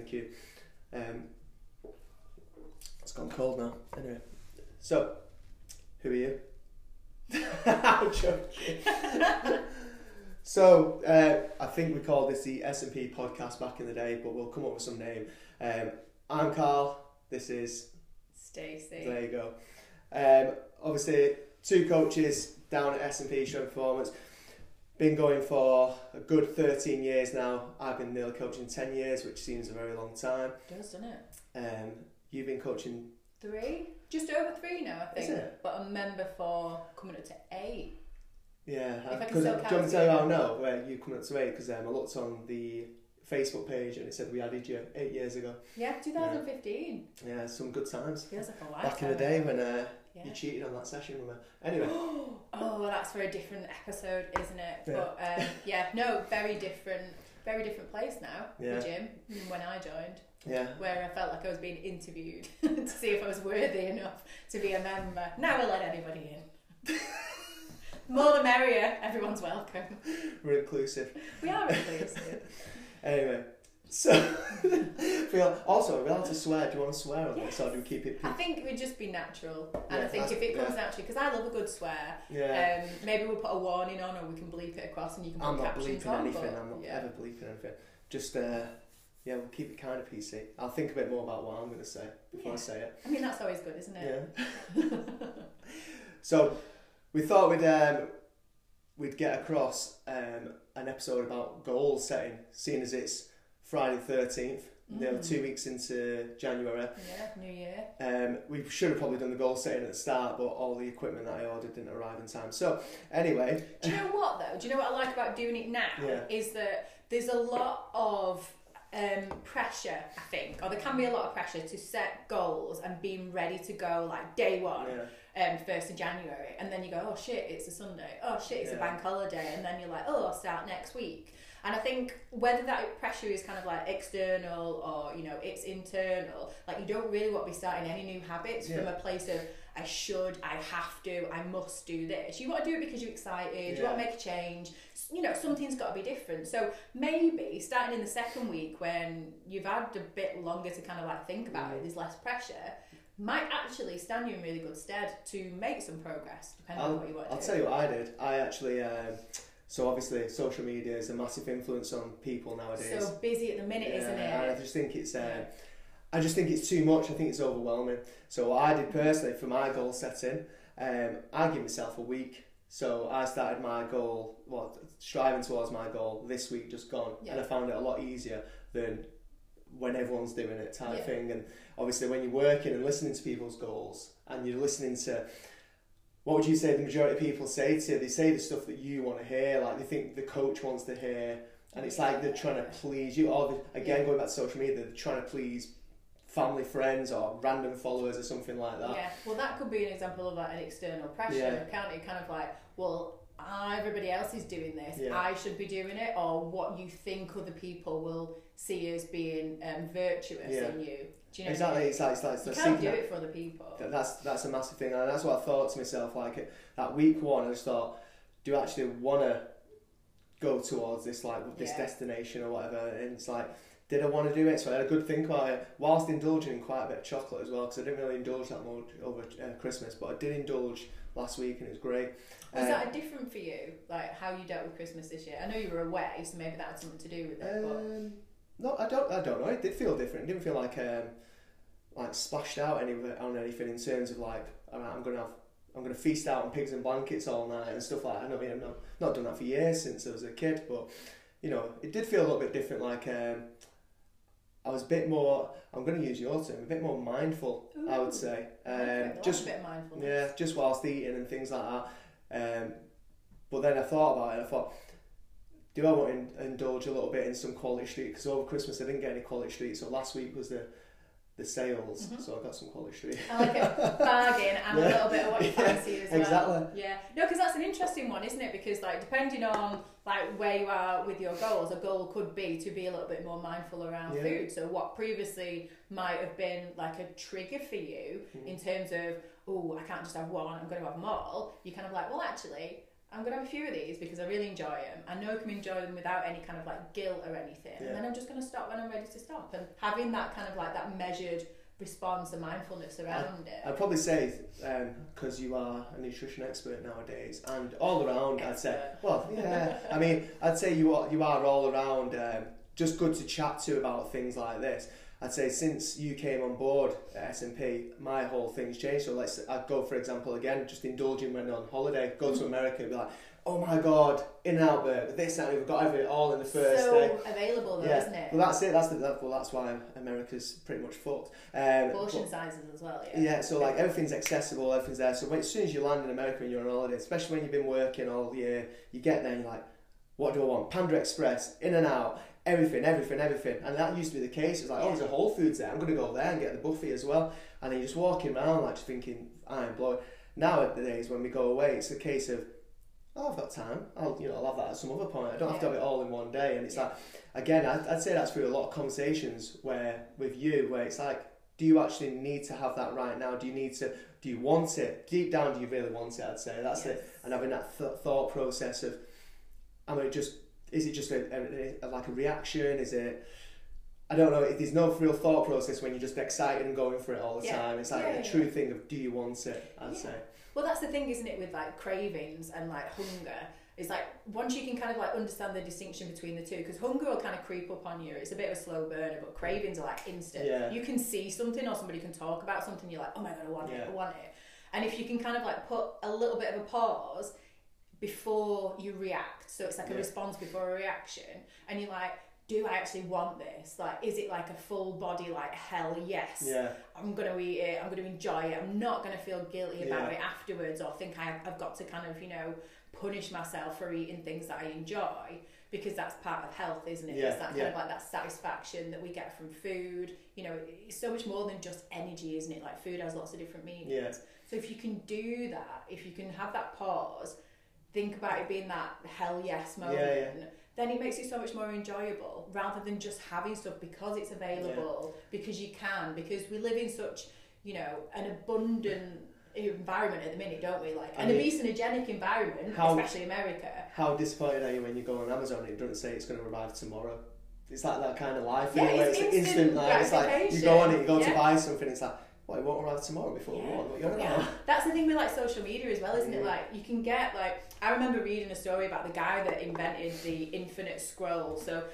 Thank you. Um, it's gone cold now. Anyway, so who are you? I'm joking. so uh, I think we called this the S and P podcast back in the day, but we'll come up with some name. Um, I'm Carl. This is Stacey. there you go. Um, obviously, two coaches down at S and P Strength Performance. Been going for a good 13 years now. I've been nearly coaching 10 years, which seems a very long time. Does, doesn't it? Um, you've been coaching, Three? Just over three now, I think. is it? But a member for coming up to eight. Yeah. If I can Because do you want to tell you how I know where you come up to eight? Because um, I looked on the Facebook page and it said we added you eight years ago. Yeah, 2015. Yeah, some good times. Feels like a lifetime. Back in the day when uh, Yeah. you cheated on that session with me. Anyway, oh, that's for a different episode, isn't it? Yeah. But um, yeah, no, very different, very different place now. Yeah. The gym when I joined, yeah. where I felt like I was being interviewed to see if I was worthy enough to be a member. Now I let anybody in. More the merrier. Everyone's welcome. We're inclusive. We are inclusive. Anyway, so feel also are we allowed to swear? Do you want to swear on this, or do we keep it? I think it would just be natural, and Yeah, I think if it comes yeah. naturally, because I love a good swear. Yeah. Um, maybe we'll put a warning on, or we can bleep it across, and you can I'm not bleeping on. anything. I'm not yeah. ever bleeping anything. Just uh, yeah, we'll keep it kind of PC. I'll think a bit more about what I'm going to say before I say it. I mean, that's always good, isn't it? Yeah. so we thought we'd um, we'd get across um, an episode about goal setting, seeing as it's Friday thirteenth, Mm. two weeks into January. Yeah, New Year. Um, we should have probably done the goal setting at the start, but all the equipment that I ordered didn't arrive in time. So anyway, Do you know what though? Do you know what I like about doing it now? Yeah. Is that there's a lot of um, pressure, I think, or there can be a lot of pressure to set goals and being ready to go like day one. yeah, um, first of January, and then you go, oh shit, it's a Sunday. Oh shit, it's a bank holiday, and then you're like, oh, I'll start next week. And I think whether that pressure is kind of like external or you know it's internal, like you don't really want to be starting any new habits from a place of I should, I have to, I must do this. You want to do it because you're excited. You want to make a change. You know something's got to be different. So maybe starting in the second week when you've had a bit longer to kind of like think about Mm. it, there's less pressure might actually stand you in really good stead to make some progress, depending on what you want to I'll do. tell you what I did. I actually, um, so obviously social media is a massive influence on people nowadays. so busy at the minute, isn't Yeah, And I it? just think it's, uh, I just think it's too much. I think it's overwhelming. So what I did personally for my goal setting, um, I give myself a week. So I started my goal, well, striving towards my goal this week just gone, and I found it a lot easier than when everyone's doing it type Yeah. thing. And obviously, when you're working and listening to people's goals, and you're listening to what would you say the majority of people say to you? They say the stuff that you want to hear, like they think the coach wants to hear, and it's like they're trying to please you. Or they- again, Yeah. going back to social media, they're trying to please family, friends, or random followers or something like that. Yeah, well, that could be an example of like an external pressure, Yeah. can't it? Kind of like, well, everybody else is doing this, Yeah. I should be doing it, or what you think other people will see as being um, virtuous Yeah. in you. Do you know exactly. It's like it's like You can't do it for other people. that- That's that's a massive thing, and that's what I thought to myself. Like that week one, I just thought, do I actually want to go towards this like this Yeah. destination or whatever? And it's like, did I want to do it? So I had a good think about it, whilst indulging in quite a bit of chocolate as well, because I didn't really indulge that much over uh, Christmas, but I did indulge last week, and it was great. Was Uh, that a different for you, like how you dealt with Christmas this year? I know you were away, so maybe that had something to do with it. but Um, no, I don't. I don't know. It did feel different. It didn't feel like um, like splashed out any on anything in terms of like I'm gonna have I'm gonna feast out on pigs and blankets all night and stuff like that. I mean, I've not, not done that for years since I was a kid, but you know, it did feel a little bit different. Like um, I was a bit more. I'm gonna use your term, a bit more mindful. I would say. I like it. I Um, like just a bit mindfulness. yeah, just whilst eating and things like that. Um, but then I thought about it. I thought, do I want to indulge a little bit in some quality street? Because over Christmas I didn't get any quality street. So last week was the the sales, Mhm. so I got some quality street. I like a bargain and a Yeah. little bit of what you Yeah, fancy as well. exactly. Yeah. No, because that's an interesting one, isn't it? Because like depending on like where you are with your goals, a goal could be to be a little bit more mindful around Yeah. food. So what previously might have been like a trigger for you Mm. in terms of oh I can't just have one, I'm going to have them all. You're kind of like well actually. I'm gonna have a few of these because I really enjoy them. I know I can enjoy them without any kind of like guilt or anything, Yeah. and then I'm just gonna stop when I'm ready to stop. And having that kind of like that measured response and mindfulness around it. I'd probably say because you are a nutrition expert nowadays, and all around, I'd say. Well, yeah. I mean, I'd say you are you are all around um, just good to chat to about things like this. I'd say since you came on board at S&P, my whole thing's changed. So let's I'd go for example again, just indulging when on holiday, go to America, and be like, oh my god, In-N-Out Burger, this and we've got everything all in the first so day. available though, Yeah, isn't it? well that's it. That's the that, well that's why America's pretty much fucked. Um, Portion but- sizes as well. Yeah. yeah, so like everything's accessible, everything's there. So when, as soon as you land in America and you're on holiday, especially when you've been working all year, you get there and you're like, what do I want? Panda Express, In and Out, everything, everything, everything. And that used to be the case. It's like, oh, there's a Whole Foods there. I'm going to go there and get the buffet as well. And then you're just walking around like just thinking, I'm blowing. Nowadays, when we go away, it's a case of, oh, I've got time. I'll, you know, I'll have that at some other point. I don't have to Yeah. have it all in one day. And it's Yeah. like, again, I'd, I'd say that's through a lot of conversations where with you, where it's like, do you actually need to have that right now? Do you need to? Do you want it deep down? Do you really want it? I'd say that's it. And having that th- thought process of, am I just? Is it just a, a, a, like a reaction? Is it? I don't know. There's no real thought process when you're just excited and going for it all the Yeah. time. It's like Yeah, a yeah, true thing of, do you want it? I'd say. Well, that's the thing, isn't it, with like cravings and like hunger? It's like once you can kind of like understand the distinction between the two, because hunger will kind of creep up on you. It's a bit of a slow burner, but cravings are like instant. Yeah. You can see something or somebody can talk about something, you're like, oh my god, I want it, I want it. And if you can kind of like put a little bit of a pause before you react, so it's like a response before a reaction, and you're like, do I actually want this? Like, is it like a full body, like, hell yes? Yeah. I'm going to eat it, I'm going to enjoy it, I'm not going to feel guilty about Yeah. it afterwards or think I, I've got to kind of, you know, punish myself for eating things that I enjoy because that's part of health, isn't it? Yeah, It's that kind yeah. of like that satisfaction that we get from food. You know, it's so much more than just energy, isn't it? Like, food has lots of different meanings. Yeah. So if you can do that, if you can have that pause, think about it being that hell yes moment, Yeah, then it makes it so much more enjoyable rather than just having stuff because it's available, because you can, because we live in such, you know, an abundant environment at the minute, don't we? Like I an mean, obesogenic environment, how- especially America. How disappointed are you when you go on Amazon and it doesn't say it's going to arrive tomorrow? It's like that kind of life, Yeah, it's it's, instant instant. Like, it's like you go on it, you go to buy something, it's like, well, it won't arrive tomorrow before Yeah. what? What you're Yeah, about? that's the thing with like social media as well, isn't it? Like you can get like I remember reading a story about the guy that invented the infinite scroll. So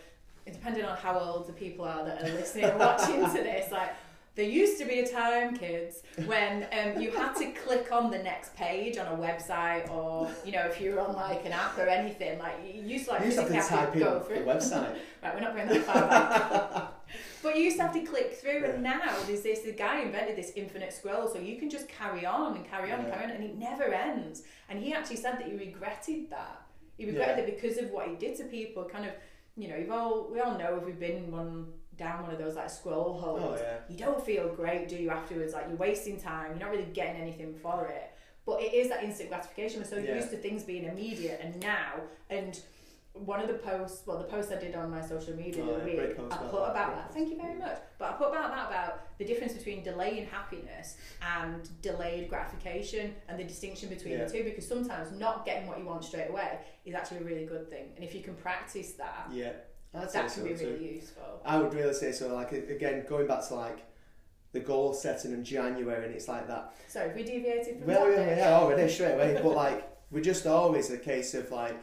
depending on how old the people are that are listening or watching to this, like there used to be a time, kids, when um, you had to click on the next page on a website, or you know, if you were on like an app or anything, like you used to like you used to have physically to type in go the website. Right, we're not going that far back. but you used to have to click through, and now there's this. The guy invented this infinite scroll, so you can just carry on and carry on and carry on, and it never ends. And he actually said that he regretted that. He regretted Yeah. it because of what he did to people. Kind of, you know, you've all we all know if we've been one down one of those like scroll oh, holes. Oh, yeah. You don't feel great, do you? Afterwards, like you're wasting time. You're not really getting anything for it. But it is that instant gratification. We're so Yeah. used to things being immediate, and now and one of the posts, well, the post I did on my social media Oh, the yeah, week, I put that, about that. Thank you very much. But I put about that about the difference between delaying happiness and delayed gratification, and the distinction between Yeah. the two. Because sometimes not getting what you want straight away is actually a really good thing, and if you can practice that, Yeah, I'd that so can be too. really useful. I would really say so. Like again, going back to like the goal setting in January, and it's like that. So if we deviated from Well, that, yeah, yeah, oh, already straight away. But like, we're just always a case of like,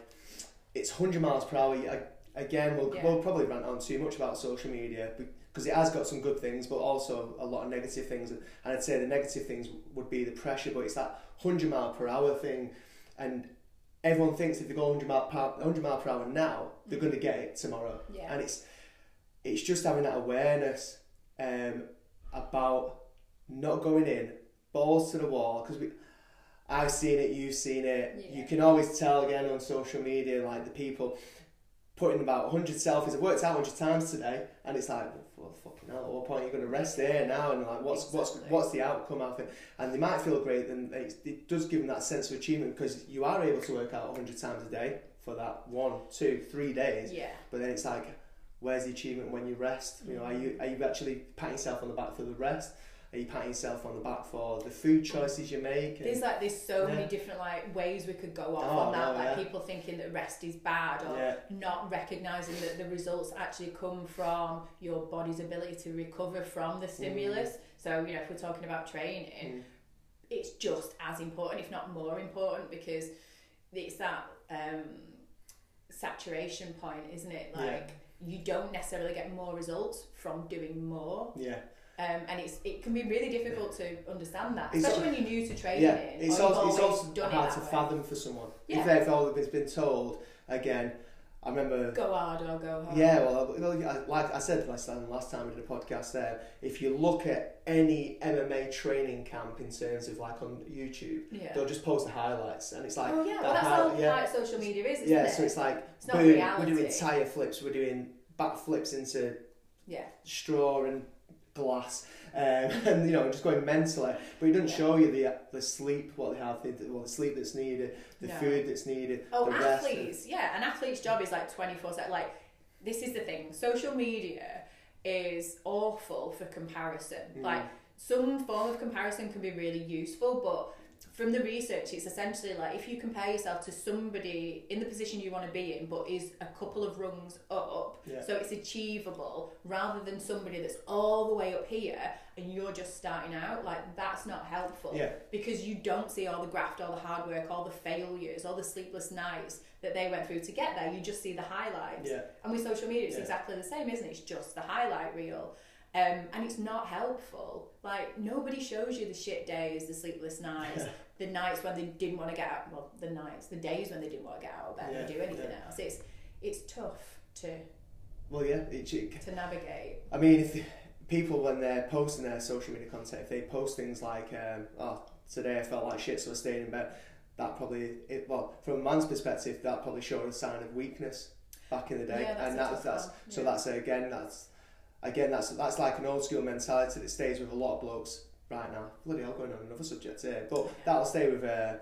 it's hundred miles per hour. I- Again, we'll, Yeah. we'll probably rant on too much about social media because it has got some good things, but also a lot of negative things. And I'd say the negative things would be the pressure, but it's that hundred mile per hour thing, and everyone thinks if they go hundred mile per hundred mile per hour now, they're going to get it tomorrow yeah, and it's it's just having that awareness um, about not going in balls to the wall because we I've seen it you've seen it Yeah. you can always tell again on social media like the people putting about 100 selfies I've worked out 100 times today and it's like well fucking hell at what point are you going to rest here now and like what's what's Exactly. what's the outcome of it and they might feel great and it, it does give them that sense of achievement because you are able to work out 100 times a day for that one two three days yeah, but then it's like, where's the achievement when you rest? You know, are mm. you are you actually patting yourself on the back for the rest? Are you patting yourself on the back for the food choices you make? And, There's like there's so Yeah. many different like ways we could go off Oh, on that. no, like yeah. people thinking that rest is bad or yeah, not recognizing that the results actually come from your body's ability to recover from the stimulus. So you know if we're talking about training, Mm. it's just as important, if not more important, because it's that um, saturation point, isn't it? Like you don't necessarily get more results from doing more, yeah. Um, and it's it can be really difficult to understand that, especially al- when you're new to training. Yeah, it's also, it's also hard it to way. fathom for someone. Yeah. If they've always been told, again, I remember Go hard or go hard. Yeah, well, like I said last time, last time we did a podcast there, if you look at any MMA training camp in terms of like on YouTube, Yeah. they'll just post the highlights, and it's like, oh yeah, well that's high- how yeah. like social media is, isn't yeah, it? so it's like, It's not boom, we're doing tire flips, we're doing back flips into yeah, straw and glass, um, and you know, just going mentally, but it doesn't Yeah. show you the the sleep, what they have, the, well, the sleep that's needed, the No. food that's needed, Oh, the rest. athletes, yeah, an athlete's job is like 24 7. Like, this is the thing social media is awful for comparison. Mm. Like, some form of comparison can be really useful, but from the research, it's essentially like if you compare yourself to somebody in the position you want to be in, but is a couple of rungs up, Yeah. so it's achievable, rather than somebody that's all the way up here and you're just starting out, like that's not helpful Yeah. because you don't see all the graft, all the hard work, all the failures, all the sleepless nights that they went through to get there. You just see the highlights. Yeah. And with social media, it's exactly the same, isn't it? It's just the highlight reel. Um, and it's not helpful. Like, nobody shows you the shit days, the sleepless nights, the nights when they didn't want to get out. Well, the nights, the days when they didn't want to get out of bed and do anything yeah. else. It's it's tough to Well, yeah, it, it, to navigate. I mean, if people when they're posting their social media content, if they post things like, um, "Oh, today I felt like shit, so I stayed in bed," that probably, it, well, from a man's perspective, that probably showed a sign of weakness back in the day, Yeah, that's and that's that's one, so yeah. that's again that's again that's that's like an old school mentality that stays with a lot of blokes right now. Bloody hell, going on another subject here, but that'll stay with. Uh,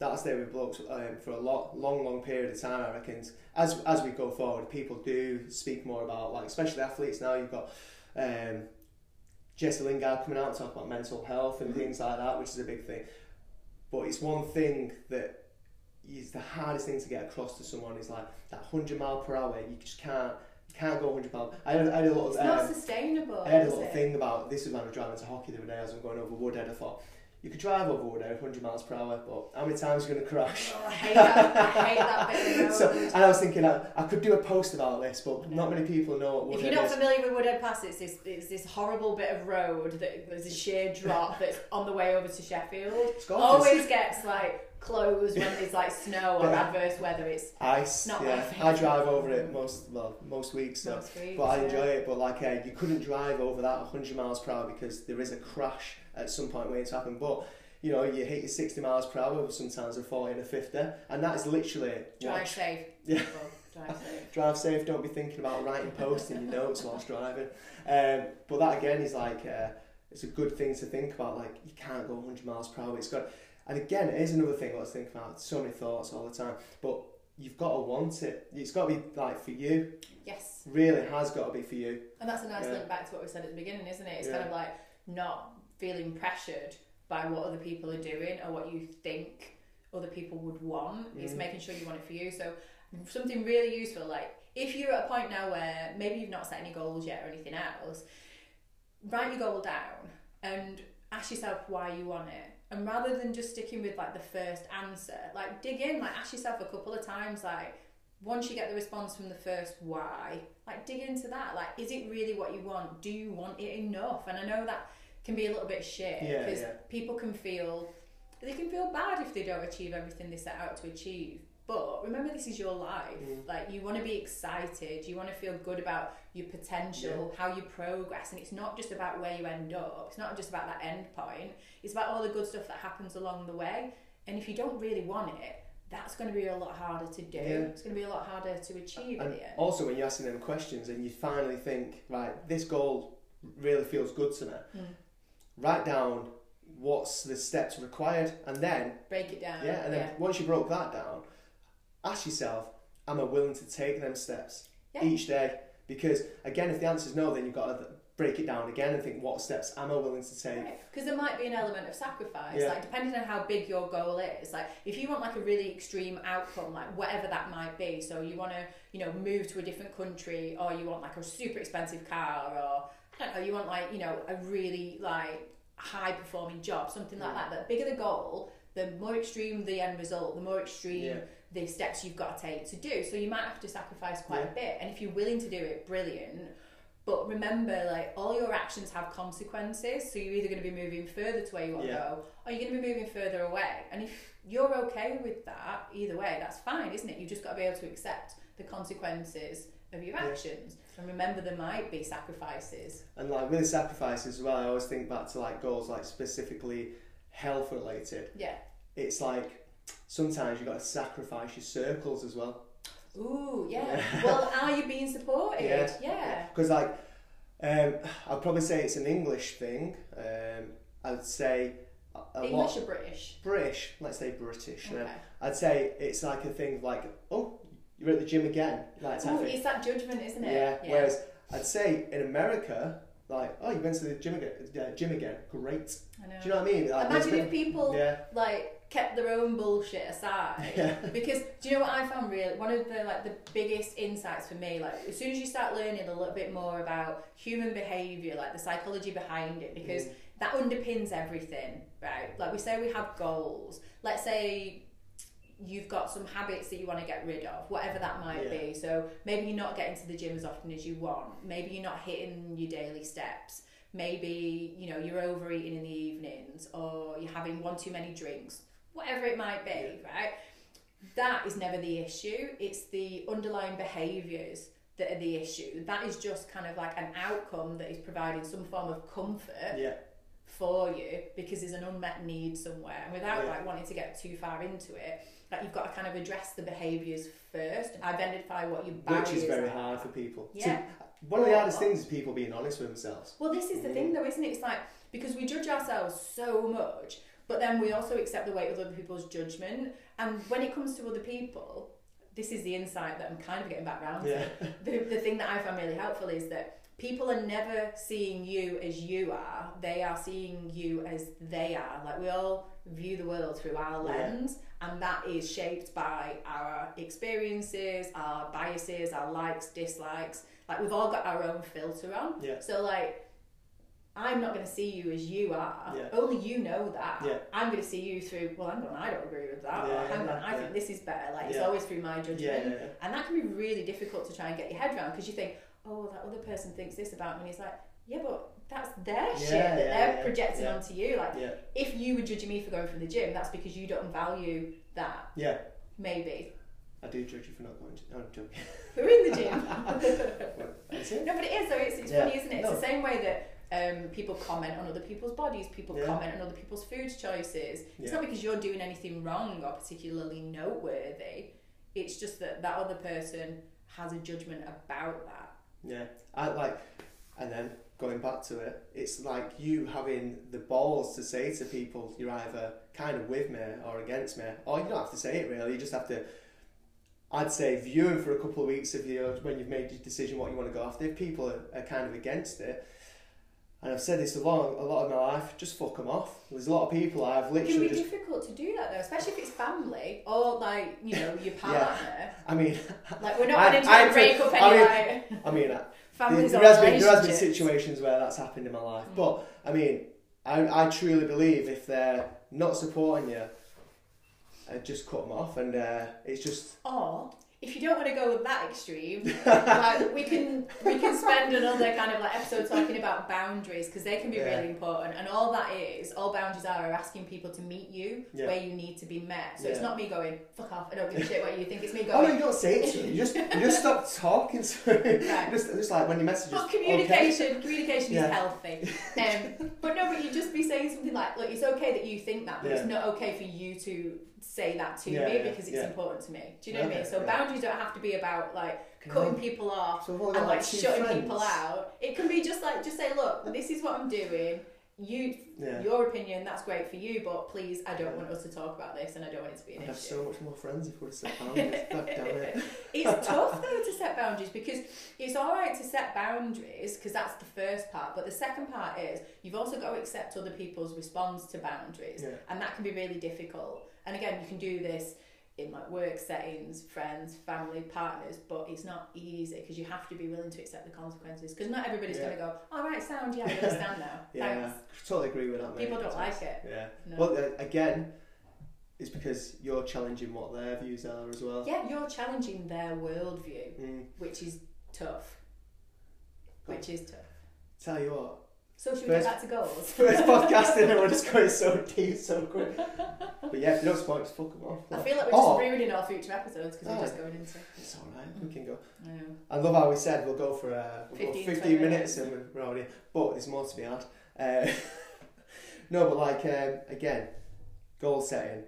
That'll stay with blokes um, for a lot, long, long period of time. I reckon. As as we go forward, people do speak more about like, especially athletes now. You've got um, Jesse Lingard coming out and talking about mental health and Mhm. things like that, which is a big thing. But it's one thing that is the hardest thing to get across to someone is like that hundred mile per hour. You just can't, can't go hundred mile. I had, I had a little, It's not um, sustainable. I had a little it? thing about this is when I was driving to hockey the other day as I'm going over Woodhead. I thought you could drive over Woodhead 100 miles per hour, but how many times are you going to crash? Oh, I hate that. I hate that bit so, and I was thinking I, I could do a post about this, but not many people know what If Woodhead you're not is. familiar with Woodhead Pass, it's this, it's this horrible bit of road that there's a sheer drop that's on the way over to Sheffield. Always gets like closed when there's like snow or Yeah. adverse weather. It's Ice, not yeah. I drive over it most well most weeks, so. most weeks, But I yeah. enjoy it. But like, uh, you couldn't drive over that 100 miles per hour because there is a crash at some point waiting to happen. But you know, you hit your 60 miles per hour, sometimes a 40 and a 50, and that is literally Drive watch. safe. Yeah. Drive safe. drive safe. Don't be thinking about writing posts in your notes whilst driving. Um, but that again is like uh, it's a good thing to think about. Like you can't go 100 miles per hour. It's got, and again, it is another thing I was thinking about. So many thoughts all the time, but you've got to want it. It's got to be like for you. Yes. Really has got to be for you. And that's a nice Yeah. link back to what we said at the beginning, isn't it? It's Yeah. kind of like not feeling pressured by what other people are doing or what you think other people would want. It's Mm. making sure you want it for you. So something really useful, like if you're at a point now where maybe you've not set any goals yet or anything else, write your goal down and ask yourself why you want it. And rather than just sticking with like the first answer, like dig in, like ask yourself a couple of times, like once you get the response from the first why, like dig into that. Like, is it really what you want? Do you want it enough? And I know that can be a little bit shit Yeah, because yeah. people can feel they can feel bad if they don't achieve everything they set out to achieve. But remember, this is your life. Mm. Like, you want to be excited. You want to feel good about your potential, how you progress, and it's not just about where you end up. It's not just about that end point. It's about all the good stuff that happens along the way. And if you don't really want it, that's going to be a lot harder to do. Yeah. It's going to be a lot harder to achieve And the end. also, when you're asking them questions and you finally think, right, this goal really feels good to me. Mm. Write down what's the steps required, and then Break it down. yeah, and then once you broke that down, ask yourself, am I willing to take them steps Yeah. each day? Because again, if the answer is no, then you've got to break it down again and think what steps am I willing to take. Because there might be an element of sacrifice, Yeah. like depending on how big your goal is. Like if you want like a really extreme outcome, like whatever that might be, so you want to, you know, move to a different country, or you want like a super expensive car, or I don't know, you want like you know a really like high performing job, something like that. The bigger the goal, the more extreme the end result, the more extreme Yeah. The steps you've got to take to do. So you might have to sacrifice quite a bit, and if you're willing to do it, brilliant. But remember, like all your actions have consequences. So you're either going to be moving further to where you want Yeah. to go, or you're going to be moving further away. And if you're okay with that, either way, that's fine, isn't it? You've just got to be able to accept the consequences of your Yeah. actions. And remember, there might be sacrifices. And like with the sacrifices as well, I always think back to like goals like specifically health related. Yeah. It's like sometimes you've got to sacrifice your circles as well. Ooh, yeah. Yeah. well, are you being supported? Yeah. Yeah. Because like, um, I'd probably say it's an English thing. Um, I'd say English lot or British? British. Let's say British. Okay. I'd say it's like a thing like, oh, you're at the gym again, like Ooh, it's that judgment, isn't it? Yeah. Whereas I'd say in America, like, oh, you went to the gym again. Uh, gym again. Great. I know. Do you know what I mean? Like, Imagine if people Yeah. like kept their own bullshit aside. Yeah. Because do you know what I found really one of the like the biggest insights for me, like as soon as you start learning a little bit more about human behaviour, like the psychology behind it, because Mm. that underpins everything, right? Like we say we have goals. Let's say you've got some habits that you want to get rid of, whatever that might Yeah. be. So maybe you're not getting to the gym as often as you want. Maybe you're not hitting your daily steps. Maybe you know you're overeating in the evenings, or you're having one too many drinks. Whatever it might be, right? That is never the issue. It's the underlying behaviours that are the issue. That is just kind of like an outcome that is providing some form of comfort Yeah. for you because there's an unmet need somewhere. And without Yeah. like wanting to get too far into it, like you've got to kind of address the behaviours first, identify what your barriers Which is very hard for people. Yeah. To, one of the hardest things is people being honest with themselves. Well, this is the thing, though, isn't it? It's like because we judge ourselves so much, but then we also accept the weight of other people's judgment. And when it comes to other people, this is the insight that I'm kind of getting back round Yeah. to. The, the thing that I find really helpful is that people are never seeing you as you are, they are seeing you as they are. Like we all view the world through our Yeah. lens, and that is shaped by our experiences, our biases, our likes, dislikes. Like we've all got our own filter on. Yeah. So like I'm not going to see you as you are. Yeah. Only you know that. Yeah. I'm going to see you through. Well, hang on, I don't agree with that. Yeah, hang on, I think this is better. Like it's always through my judgment, and that can be really difficult to try and get your head around because you think, oh, that other person thinks this about me. And it's like, yeah, but that's their shit that they're projecting onto you. Like if you were judging me for going from the gym, that's because you don't value that. Yeah. Maybe. I do judge you for not going to. No, I'm joking. We're in the gym. It. No, but it is. So it's, it's funny, isn't it? It's No. the same way that um, people comment on other people's bodies, people Yeah. comment on other people's food choices. It's Yeah. not because you're doing anything wrong or particularly noteworthy. It's just that that other person has a judgment about that. Yeah, I like, and then going back to it, it's like you having the balls to say to people you're either kind of with me or against me, or you don't have to say it really. You just have to. I'd say view viewing for a couple of weeks of you when you've made your decision what you want to go after. If people are, are kind of against it, and I've said this a lot, a lot of my life, just fuck them off. There's a lot of people I've literally. It can be difficult to do that though, especially if it's family or like you know your partner. I mean, Like we're not going to I break up I mean, I mean, there, families there or has been there has been situations where that's happened in my life, Mm. but I mean, I, I truly believe if they're not supporting you, uh, just cut them off, and uh, it's just Or if you don't want to go with that extreme, like we can we can spend another kind of like episode talking about boundaries because they can be Yeah. really important. And all that is, all boundaries are, are asking people to meet you Yeah. where you need to be met. So it's not me going fuck off. I don't give a shit what you think. It's me going. oh no, you don't say it to them. You just you just stop talking to them. Right. just just like when you message. Well, communication, communication Yeah. is healthy. Um, but no, but you just be saying something like, look, it's okay that you think that, but it's not okay for you to say that to Yeah, me yeah, because it's yeah. important to me. Do you know what I mean? So boundaries don't have to be about like cutting people off So and like shutting friends. people out. It can be just like just say, look, this is what I'm doing. you, your opinion, that's great for you, but please, I don't want us to talk about this, and I don't want it to be an I'd have issue. so much more friends if we'd have set boundaries. God damn it. It's tough though to set boundaries because it's all right to set boundaries because that's the first part, but the second part is you've also got to accept other people's response to boundaries, and that can be really difficult. And again, you can do this in like work settings, friends, family, partners, but it's not easy because you have to be willing to accept the consequences. Because not everybody's Yeah. going to go, "All right, sound, yeah, I understand now." Yeah, Thanks. totally agree with that. Mate. People don't like it. Yeah. No. Well, uh, again, it's because you're challenging what their views are as well. yeah, you're challenging their worldview, Mm. which is tough. Which is tough. Tell you what, So should we First- get back to goals? first podcasting and we're just going so deep so quick. But yeah, if you don't support, just fuck them off. I feel like we're Oh. just ruining our future episodes because Oh. we're just going into. It's alright, we can go. I know. I love how we said we'll go for uh, we'll 15, go 15 20 minutes and we're- we're already, but there's more to be had. Uh, no, but like, um, again, goal setting.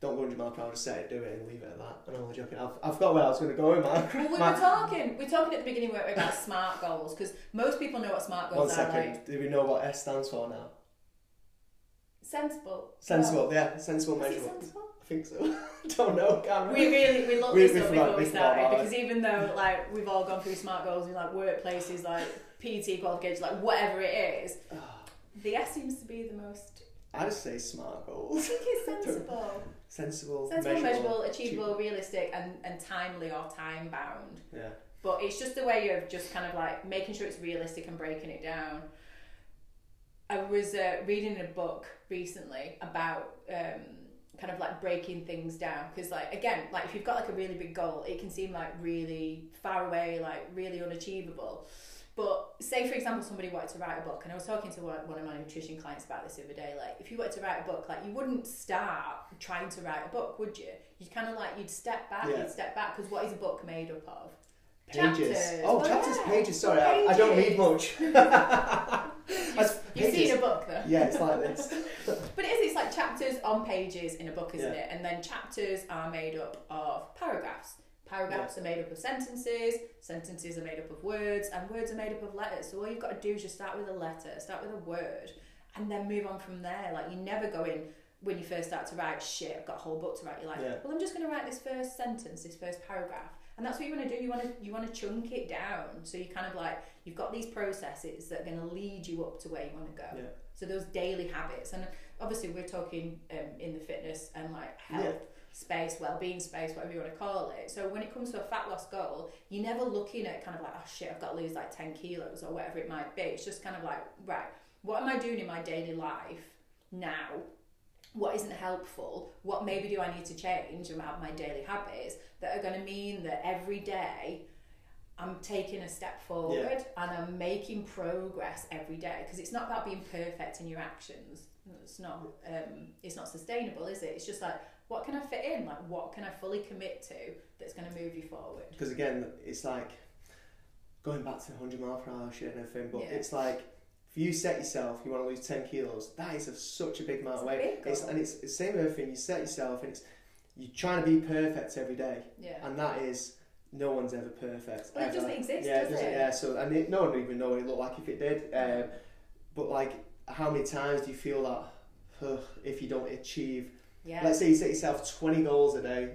Don't go 100 mile per hour, just set it, do it, and leave it at that. I'm only joking. I've, I've got where I was going to go in my. Well, we my- were talking. We were talking at the beginning about smart goals because most people know what smart One goals are. second. Like Do we know what S stands for now? sensible. Sensible, yeah, sensible Well, is it measurement. sensible? I think so. Don't know, can't We really we looked We- this up before we started because even though like we've all gone through smart goals in like workplaces, like PT qualifications, like whatever it is, Ah, the S seems to be the most. I just say smart goals. I goals. think it's sensible, Sensible, sensible, measurable, measurable, achievable, realistic, and and timely or time bound. Yeah. But it's just a way of just kind of like making sure it's realistic and breaking it down. I was uh, reading a book recently about um, kind of like breaking things down because, like, again, like if you've got like a really big goal, it can seem like really far away, like really unachievable. But say, for example, somebody wanted to write a book, and I was talking to one of my nutrition clients about this the other day. Like, if you wanted to write a book, like you wouldn't start trying to write a book, would you? You'd kind of like you'd step back, Yeah. you'd step back because what is a book made up of? Pages. Chapters. Oh, Well, chapters, yeah. pages. Sorry, I, I don't read much. That's- You've seen a book though. Yeah, it's like this. But it is, it's like chapters on pages in a book, isn't Yeah. it? And then chapters are made up of paragraphs. Paragraphs are made up of sentences, sentences are made up of words, and words are made up of letters. So all you've got to do is just start with a letter, start with a word, and then move on from there. Like you never go in when you first start to write, shit, I've got a whole book to write. You're like, Yeah. well, I'm just going to write this first sentence, this first paragraph. And that's what you want to do. You want to you want to chunk it down. So you kind of like you've got these processes that are going to lead you up to where you want to go. Yeah. So those daily habits, and obviously we're talking um, in the fitness and like health Yeah. Space, well-being space, whatever you want to call it. So when it comes to a fat loss goal, you're never looking at kind of like, oh shit, I've got to lose like ten kilos or whatever it might be. It's just kind of like, right, what am I doing in my daily life now? What isn't helpful? What maybe do I need to change about my daily habits that are going to mean that every day I'm taking a step forward and I'm making progress every day because it's not about being perfect in your actions. It's not. Um, it's not sustainable, is it? It's just like what can I fit in? Like what can I fully commit to that's going to move you forward? Because again, it's like going back to 100 mile per hour shit and everything, but Yeah. it's like if you set yourself, you want to lose 10 kilos, that is a, such a big amount It's of weight. It's, and it's the same everything. You set yourself, and it's you're trying to be perfect every day, Yeah. and that is no one's ever perfect. Well, it doesn't exist, yeah, does doesn't, it? Yeah, so and it, no one would even know what it looked like if it did. Um, but like, how many times do you feel that if you don't achieve Yeah. Let's say you set yourself 20 goals a day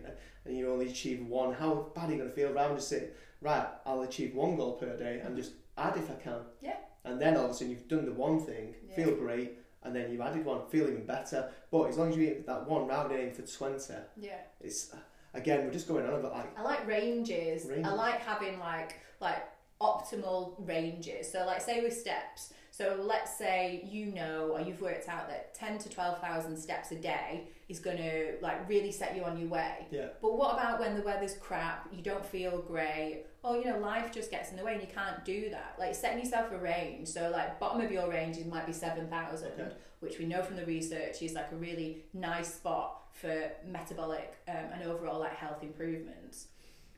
and you only achieve one. How bad are you going to feel around just saying, right, I'll achieve one goal per day and just add if I can. Yeah. And then all of a sudden you've done the one thing, Yeah. feel great, and then you've added one, feel even better. But as long as you hit that one round aim for 20, yeah. it's, again, we're just going on about like, I like ranges. Ranges. I like having like like optimal ranges. So like say with steps. So let's say you know or you've worked out that ten to twelve thousand steps a day is gonna like really set you on your way. yeah, But what about when the weather's crap, you don't feel great, or you know, life just gets in the way and you can't do that? Like setting yourself a range. So like bottom of your range is might be seven thousand, Okay. which we know from the research is like a really nice spot for metabolic um, and overall like health improvements.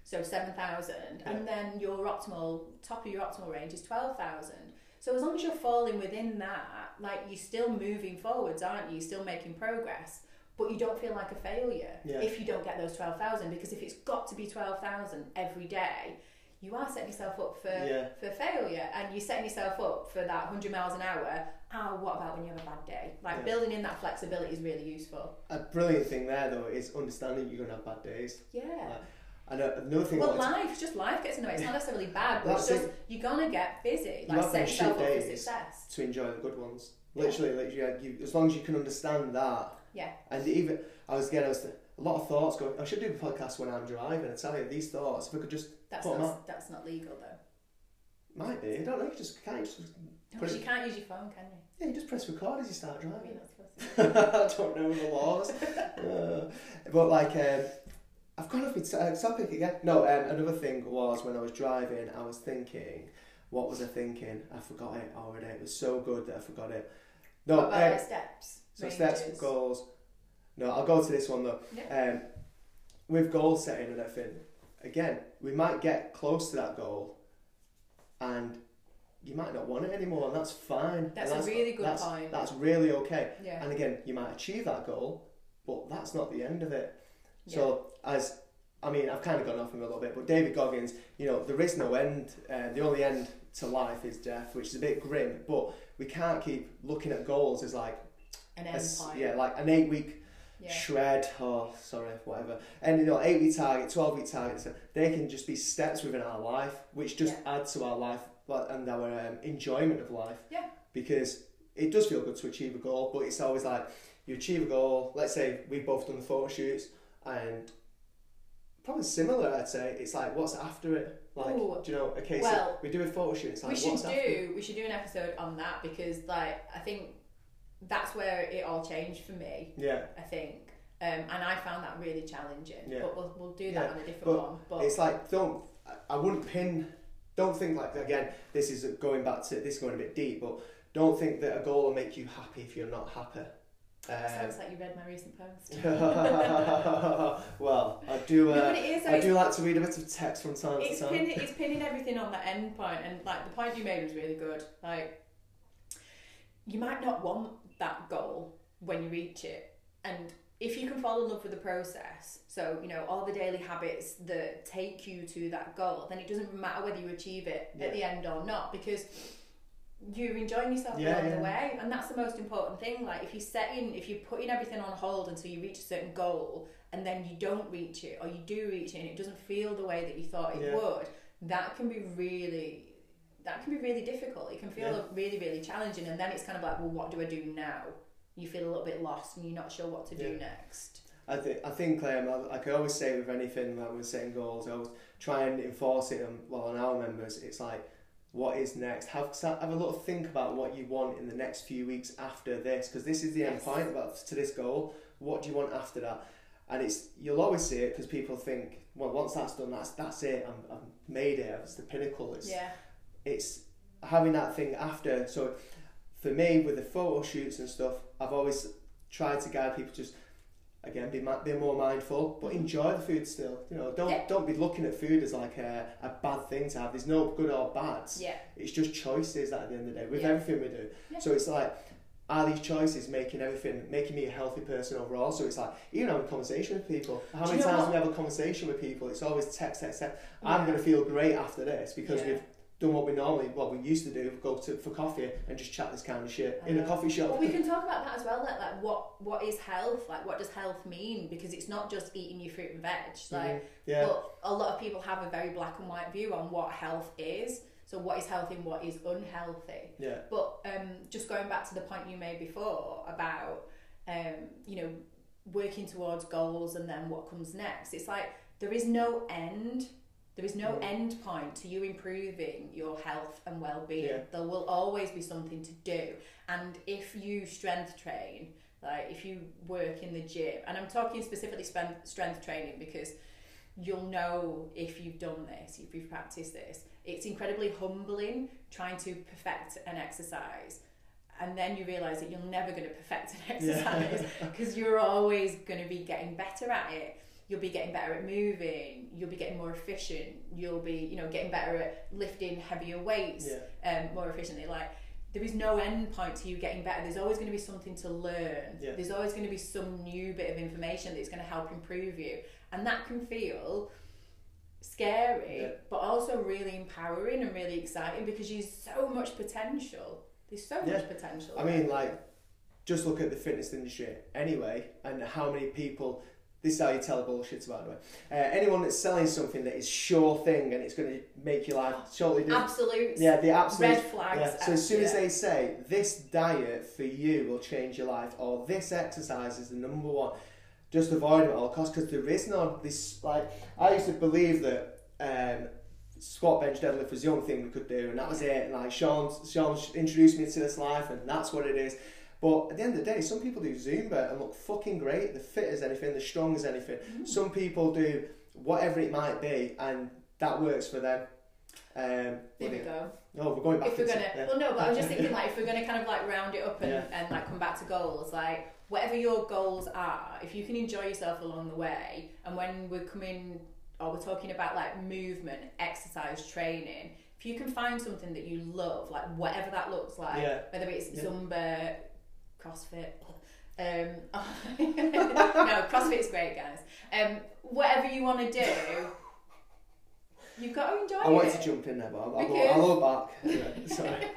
So seven thousand, and then your optimal top of your optimal range is twelve thousand. So as long as you're falling within that, like you're still moving forwards, aren't you? You're still making progress, but you don't feel like a failure Yeah. if you don't get those twelve thousand. Because if it's got to be twelve thousand every day, you are setting yourself up for Yeah. for failure, and you're setting yourself up for that 100 miles an hour. Oh, what about when you have a bad day? Like Yeah. building in that flexibility is really useful. A brilliant thing there though is understanding you're gonna have bad days. Yeah. And uh, another thing. I Well, wanted to- life, just life gets in the way. It's not necessarily bad, but it's just you're gonna get busy. You Like set yourself up for success. to enjoy the good ones. Literally, literally, yeah, you, as long as you can understand that. Yeah. And even I was again, I was a lot of thoughts going. I should do the podcast when I'm driving. I tell you these thoughts. If I could just That's not that's not legal though. might be. I don't know. You just can't. You just, Because you can't use your phone, can you? yeah, you just press record as you start driving. I don't know the laws. Uh, but like, um, I've gone off my t- topic again. No, um, another thing was when I was driving, I was thinking, what was I thinking? I forgot it already. It was so good that I forgot it. No, What about um, steps? so steps, ranges? goals. No, I'll go to this one though. Yeah. Um, with goal setting and everything, again, we might get close to that goal, and you might not want it anymore, and that's fine. That's And a really good that's, point. That's really okay. Yeah. And again, you might achieve that goal, but that's not the end of it. So, as I mean, I've kind of gone off him a little bit, but David Goggins, you know, there is no end. Uh, the only end to life is death, which is a bit grim. But we can't keep looking at goals as like, An end yeah, like an eight-week Yeah. shred or sorry, whatever. And you know, eight-week target, twelve-week targets, they can just be steps within our life, which just add to our life and our um, enjoyment of life. Yeah. Because it does feel good to achieve a goal, but it's always like you achieve a goal. Let's say we've both done the photo shoots, and probably similar. I'd say it's like what's after it. Like, Ooh. do you know? Okay, Well, so we do a photo shoot. It's like we should what's after it? do we should do an episode on that because like I think that's where it all changed for me. Yeah, I think, um, and I found that really challenging. Yeah. But we'll, we'll do that Yeah, on a different but one. But it's like don't. I- I wouldn't pin. Don't think like again. This is going back to this is going a bit deep, but don't think that a goal will make you happy if you're not happy. Um, sounds like you read my recent post. well, I do. Uh, it is. I do like to read a bit of text from time it's to time. pinning, it's pinning everything on that end point and like the point you made was really good like you might not want that goal when you reach it and if you can fall in love with the process so you know all the daily habits that take you to that goal then it doesn't matter whether you achieve it Yeah. at the end or not because you're enjoying yourself Yeah, along yeah. the way and that's the most important thing like if you're setting if you're putting everything on hold until you reach a certain goal and then you don't reach it or you do reach it and it doesn't feel the way that you thought it Yeah. would that can be really that can be really difficult it can feel really really challenging and then it's kind of like well what do i do now you feel a little bit lost and you're not sure what to do next I think I think um, I, I can always say with anything that we're setting goals, I always try and enforce it on well on our members. It's like, what is next? Have have a little think about what you want in the next few weeks after this, because this is the end point about to this goal. What do you want after that? And it's you'll always see it because people think, well, once that's done, that's that's it. I'm, I've made it. It's the pinnacle. It's yeah it's having that thing after. So for me, with the photo shoots and stuff, I've always tried to guide people just again be be more mindful, but enjoy the food still. You know, don't Yeah. don't be looking at food as like a, a bad thing to have. There's no good or bads. yeah It's just choices at the end of the day with Yeah. everything we do. Yeah. So it's like. Are these choices making everything making me a healthy person overall? So it's like even having a conversation with people. How Do many times what? we have a conversation with people? It's always text, text, text. I'm going to feel great after this because we've done what we normally, what we used to do, go to for coffee and just chat this kind of shit I in a coffee shop. Well, we can talk about that as well. Like, like what what is health? Like, what does health mean? Because it's not just eating your fruit and veg. Like, Mhm. yeah, but a lot of people have a very black and white view on what health is. So, what is healthy and what is unhealthy? yeah, But um, just going back to the point you made before about um, you know working towards goals and then what comes next, it's like there is no end. There is no Mm. end point to you improving your health and well-being. Yeah. There will always be something to do. And if you strength train, like if you work in the gym, and I'm talking specifically strength training because you'll know if you've done this, if you've practiced this. It's incredibly humbling trying to perfect an exercise. And then you realise that you're never going to perfect an exercise because you're always going to be getting better at it. You'll be getting better at moving. You'll be getting more efficient. You'll be, you know, getting better at lifting heavier weights yeah, um, more efficiently. Like there is no end point to you getting better. There's always going to be something to learn. Yeah. There's always going to be some new bit of information that's going to help improve you, and that can feel scary, Yeah. but also really empowering and really exciting because there's so much potential. There's so much potential. I mean, like, just look at the fitness industry anyway, and how many people. This is how you tell bullshit, by the way. Uh, anyone that's selling something that is sure thing and it's going to make your life totally different. absolute Yeah, the absolute. red flags. Yeah. So as soon as they say this diet for you will change your life, or this exercise is the number one, just avoid it at all costs because there is no this. Like I used to believe that um, squat, bench, deadlift was the only thing we could do, and that was it. And like Sean, Sean introduced me to this life, and that's what it is. But at the end of the day, some people do Zumba and look fucking great. They're fit as anything, they're strong as anything. Mm. Some people do whatever it might be, and that works for them. Um, There we go. Oh, we're going back if we're gonna, yeah. well, no, but I was just thinking like if we're gonna kind of like round it up and, Yeah. and like come back to goals, like whatever your goals are, if you can enjoy yourself along the way, and when we're coming or we're talking about like movement, exercise, training, if you can find something that you love, like whatever that looks like, Yeah. whether it's. Zumba, CrossFit. Um, no, CrossFit's great, guys. Um, whatever you want to do, you've got to enjoy it. I wanted to jump in there, but I'll, Because- I'll back. Anyway, sorry.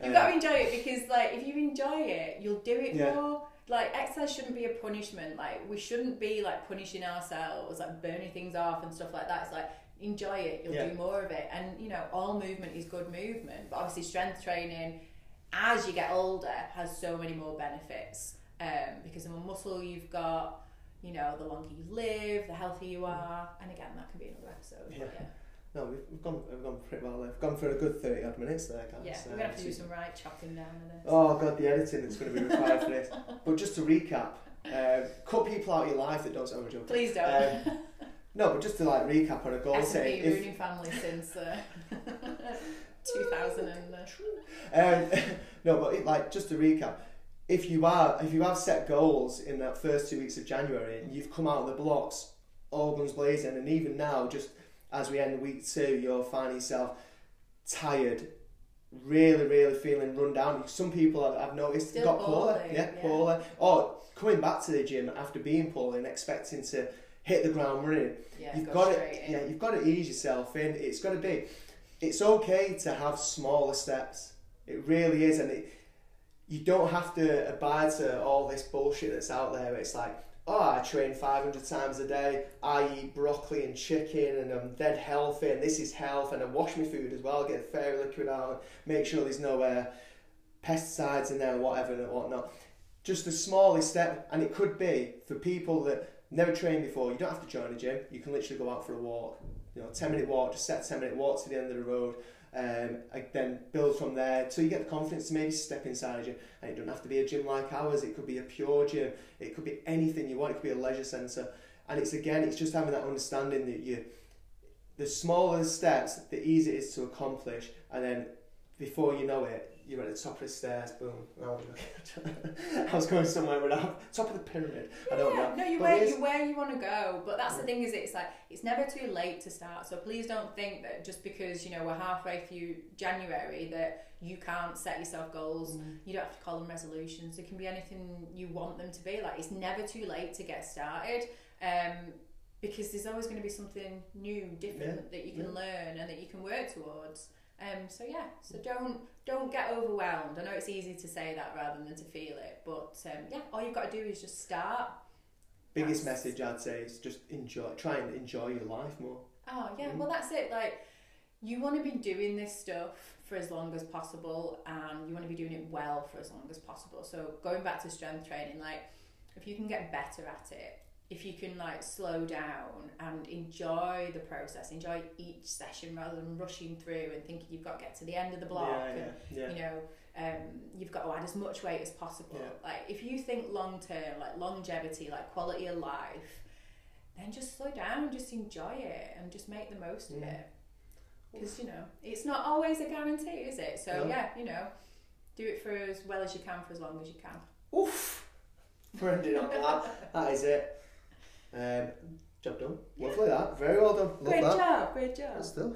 You've Um, got to enjoy it because, like, if you enjoy it, you'll do it Yeah. more. Like, exercise shouldn't be a punishment. Like, we shouldn't be like punishing ourselves, like burning things off and stuff like that. It's like enjoy it. You'll Yeah. do more of it, and you know, all movement is good movement. But obviously, strength training, as you get older, has so many more benefits. Um, because the more muscle you've got, you know, the longer you live, the healthier you are. And again, that can be another episode. Yeah. yeah. No, we've, we've gone we've gone pretty well. We've gone for a good 30 odd minutes there, guys. Yeah, Uh, we're gonna have to do some right chopping down of this. Oh, God, the editing that's going to be required for this. But just to recap, um, cut people out of your life that don't sound joking. Please don't. Um, No, but just to like recap on a goal setting. If, ruining family since uh, 2000 and uh, Um, no, but it, like just to recap, if you are if you have set goals in that first two weeks of January and you've come out of the blocks all guns blazing, and even now, just as we end week two, you're finding yourself tired, really, really feeling run down. Some people I've, I've noticed Still got poorly, poorly, yeah, yeah. poorly, or coming back to the gym after being poorly and expecting to hit the ground running yeah, you've go got straight to in. yeah you've got to ease yourself in it's got to be it's okay to have smaller steps. It really is and it, you don't have to abide to all this bullshit that's out there. It's like oh I train 500 times a day. I eat broccoli and chicken and I'm dead healthy and this is health and I wash my food as well get fairy liquid out make sure there's no uh, pesticides in there or whatever and whatnot. Just the smallest step and it could be for people that never trained before. You don't have to join a gym. You can literally go out for a walk you know 10 minute walk just set a 10 minute walk to the end of the road um, and then build from there. Till you get the confidence to maybe step inside gym and it doesn't have to be a gym like ours it could be a pure gym it could be anything you want it could be a leisure centre. And it's again it's just having that understanding that you the smaller the steps the easier it is to accomplish and then before you know it you're at the top of the stairs boom I was going somewhere without top of the pyramid I don't know Yeah, no, you where you where you want to go. But that's the thing is, it's like it's never too late to start. So please don't think that just because you know we're halfway through January that you can't set yourself goals. You don't have to call them resolutions. It can be anything you want them to be. Like it's never too late to get started. Um, because there's always going to be something new, different that you can yeah. learn and that you can work towards. Um, so yeah, so don't don't get overwhelmed. I know it's easy to say that rather than to feel it, but um, yeah, all you've got to do is just start. biggest That's- message I'd say is just enjoy try and enjoy your life more Oh yeah, Mm. well that's it. Like you want to be doing this stuff for as long as possible, and you want to be doing it well for as long as possible. So going back to strength training, like if you can get better at it, if you can like slow down and enjoy the process, enjoy each session rather than rushing through and thinking you've got to get to the end of the block. yeah and, yeah yeah you know um, you've got to add as much weight as possible like if you think long term like longevity like quality of life then just slow down just enjoy it and just make the most of it because you know it's not always a guarantee is it so No. yeah you know do it for as well as you can for as long as you can Oof. We're ending on that. That is it. Um, job done. Lovely that. Very well done. Love great that. job great job Good stuff.